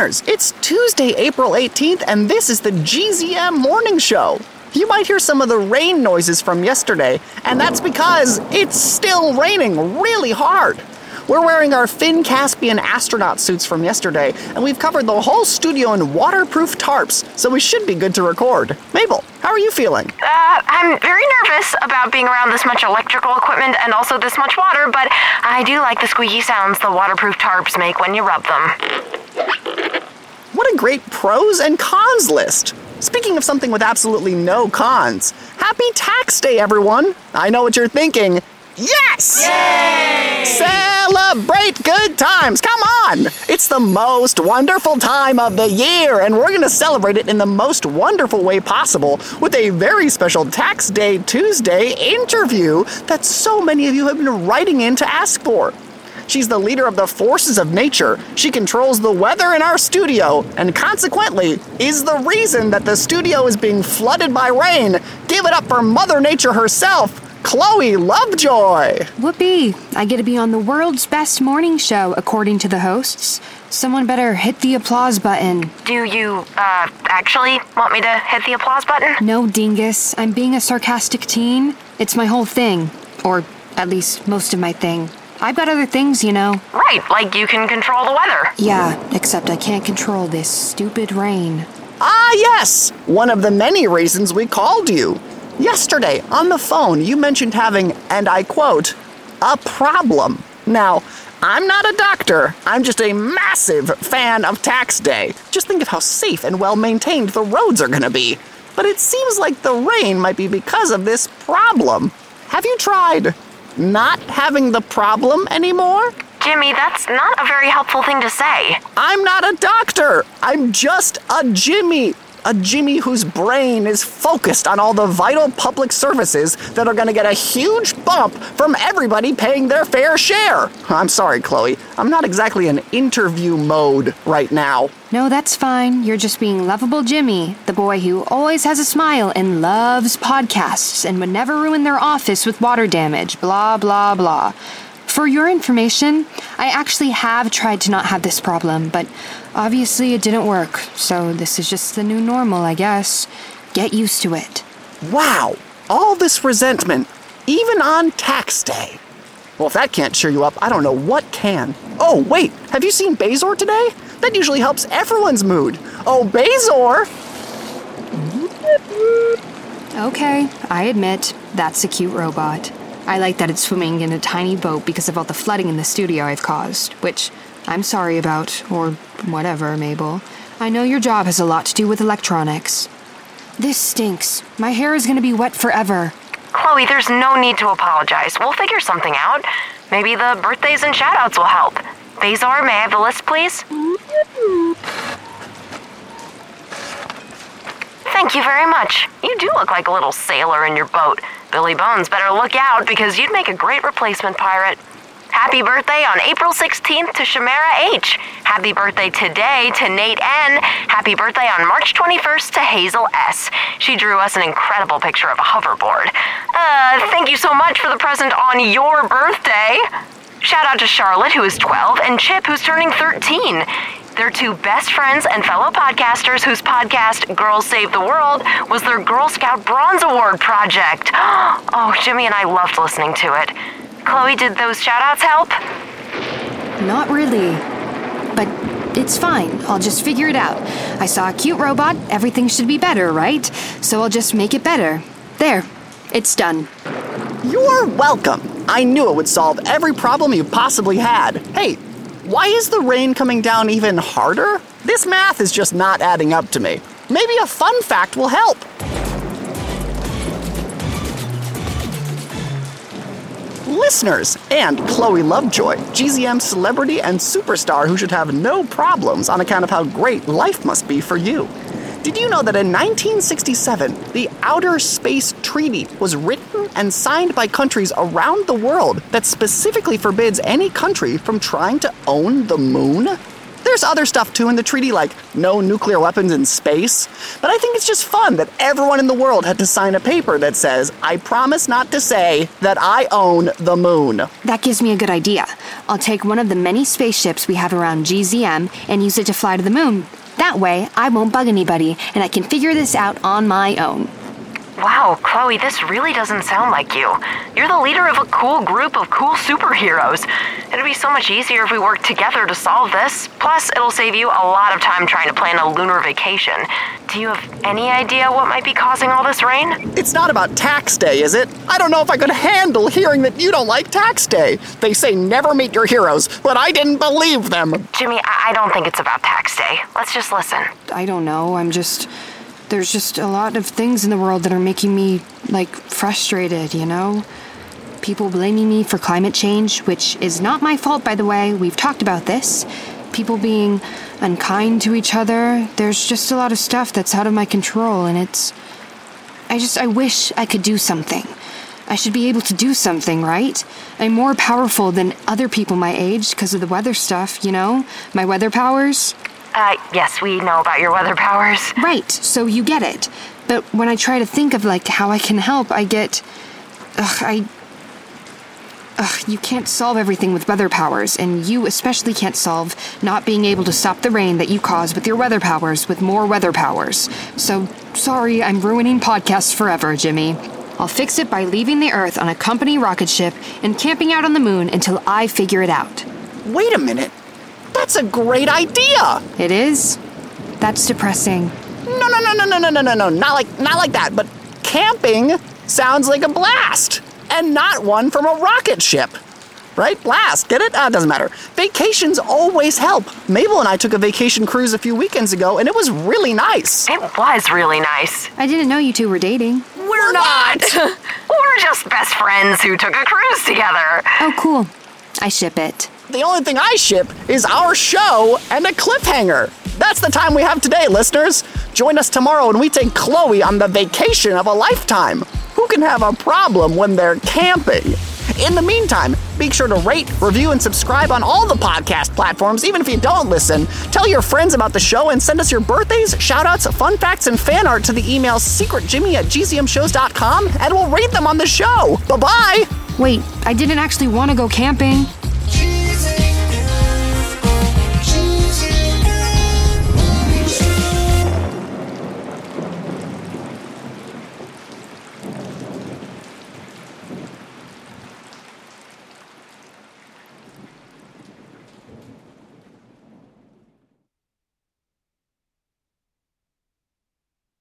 Listeners, it's Tuesday, April 18th, and this is the GZM Morning Show. You might hear some of the rain noises from yesterday, and that's because it's still raining really hard. We're wearing our Finn Caspian astronaut suits from yesterday, and we've covered the whole studio in waterproof tarps, so we should be good to record. Mabel, how are you feeling? Uh, I'm very nervous about being around this much electrical equipment and also this much water, but I do like the squeaky sounds the waterproof tarps make when you rub them. What a great pros and cons list! Speaking of something with absolutely no cons, happy tax day, everyone! I know what you're thinking. Yes! Yay! Celebrate good times! Come on! It's the most wonderful time of the year, and we're going to celebrate it in the most wonderful way possible with a very special Tax Day Tuesday interview that so many of you have been writing in to ask for. She's the leader of the forces of nature. She controls the weather in our studio, and consequently, is the reason that the studio is being flooded by rain. Give it up for Mother Nature herself, Chloe Lovejoy. Whoopee! I get to be on the world's best morning show, according to the hosts. Someone better hit the applause button. Do you, uh, actually want me to hit the applause button? No, dingus. I'm being a sarcastic teen. It's my whole thing. Or at least most of my thing. I've got other things, you know. Right, like you can control the weather. Yeah, except I can't control this stupid rain. Ah, yes! One of the many reasons we called you. Yesterday, on the phone, you mentioned having, and I quote, a problem. Now, I'm not a doctor. I'm just a massive fan of tax day. Just think of how safe and well maintained the roads are going to be. But it seems like the rain might be because of this problem. Have you tried not having the problem anymore? Jimmy, that's not a very helpful thing to say. I'm not a doctor. I'm just a Jimmy. A Jimmy whose brain is focused on all the vital public services that are going to get a huge bump from everybody paying their fair share. I'm sorry, Chloe. I'm not exactly in interview mode right now. No, that's fine. You're just being lovable Jimmy, the boy who always has a smile and loves podcasts and would never ruin their office with water damage. Blah, blah, blah. For your information, I actually have tried to not have this problem, but obviously it didn't work, so this is just the new normal, I guess. Get used to it. Wow, all this resentment, even on tax day. Well, if that can't cheer you up, I don't know what can. Oh, wait, have you seen Bazor today? That usually helps everyone's mood. Oh, Bazor! Okay, I admit, that's a cute robot. I like that it's swimming in a tiny boat because of all the flooding in the studio I've caused, which I'm sorry about, or whatever, Mabel. I know your job has a lot to do with electronics. This stinks. My hair is gonna be wet forever. Chloe, there's no need to apologize. We'll figure something out. Maybe the birthdays and shoutouts will help. Bazor, may I have the list, please? Thank you very much. You do look like a little sailor in your boat. Billy Bones better look out because you'd make a great replacement pirate. Happy birthday on April 16th to Shamara H. Happy birthday today to Nate N. Happy birthday on March 21st to Hazel S. She drew us an incredible picture of a hoverboard. Uh, thank you so much for the present on your birthday. Shout out to Charlotte, who is 12, and Chip, who's turning 13. They're two best friends and fellow podcasters whose podcast, Girls Save the World, was their Girl Scout Bronze Award project. Oh, Jimmy and I loved listening to it. Chloe, did those shoutouts help? Not really. But it's fine. I'll just figure it out. I saw a cute robot. Everything should be better, right? So I'll just make it better. There. It's done. You're welcome. I knew it would solve every problem you possibly had. Hey, why is the rain coming down even harder? This math is just not adding up to me. Maybe a fun fact will help. Listeners and Chloe Lovejoy, GZM celebrity and superstar who should have no problems on account of how great life must be for you. Did you know that in 1967, the Outer Space Treaty was written and signed by countries around the world that specifically forbids any country from trying to own the moon? There's other stuff too in the treaty, like no nuclear weapons in space. But I think it's just fun that everyone in the world had to sign a paper that says, I promise not to say that I own the moon. That gives me a good idea. I'll take one of the many spaceships we have around GZM and use it to fly to the moon. That way, I won't bug anybody and I can figure this out on my own. Wow, Chloe, this really doesn't sound like you. You're the leader of a cool group of cool superheroes. It'd be so much easier if we worked together to solve this. Plus, it'll save you a lot of time trying to plan a lunar vacation. Do you have any idea what might be causing all this rain? It's not about tax day, is it? I don't know if I could handle hearing that you don't like tax day. They say never meet your heroes, but I didn't believe them. Jimmy, I, I don't think it's about tax day. Let's just listen. I don't know. I'm just. There's just a lot of things in the world that are making me, like, frustrated, you know? People blaming me for climate change, which is not my fault, by the way. We've talked about this. People being unkind to each other. There's just a lot of stuff that's out of my control, and it's. I just. I wish I could do something. I should be able to do something, right? I'm more powerful than other people my age because of the weather stuff, you know? My weather powers. Uh, yes, we know about your weather powers. Right, so you get it. But when I try to think of like how I can help, I get ugh, I Ugh, you can't solve everything with weather powers, and you especially can't solve not being able to stop the rain that you cause with your weather powers with more weather powers. So, sorry, I'm ruining podcasts forever, Jimmy. I'll fix it by leaving the Earth on a company rocket ship and camping out on the moon until I figure it out. Wait a minute. That's a great idea. It is? That's depressing. No, no, no, no, no, no, no, no, no. Not like not like that. But camping sounds like a blast, and not one from a rocket ship. Right? Blast. Get it? Ah, doesn't matter. Vacations always help. Mabel and I took a vacation cruise a few weekends ago, and it was really nice. It was really nice. I didn't know you two were dating. We're not. We're just best friends who took a cruise together. Oh, cool. I ship it. The only thing I ship is our show and a cliffhanger. That's the time we have today, listeners. Join us tomorrow when we take Chloe on the vacation of a lifetime. Who can have a problem when they're camping? In the meantime, be sure to rate, review, and subscribe on all the podcast platforms, even if you don't listen. Tell your friends about the show and send us your birthdays, shoutouts, fun facts, and fan art to the email secretjimmy at gzmshows.com, and we'll read them on the show. Bye bye! Wait, I didn't actually want to go camping.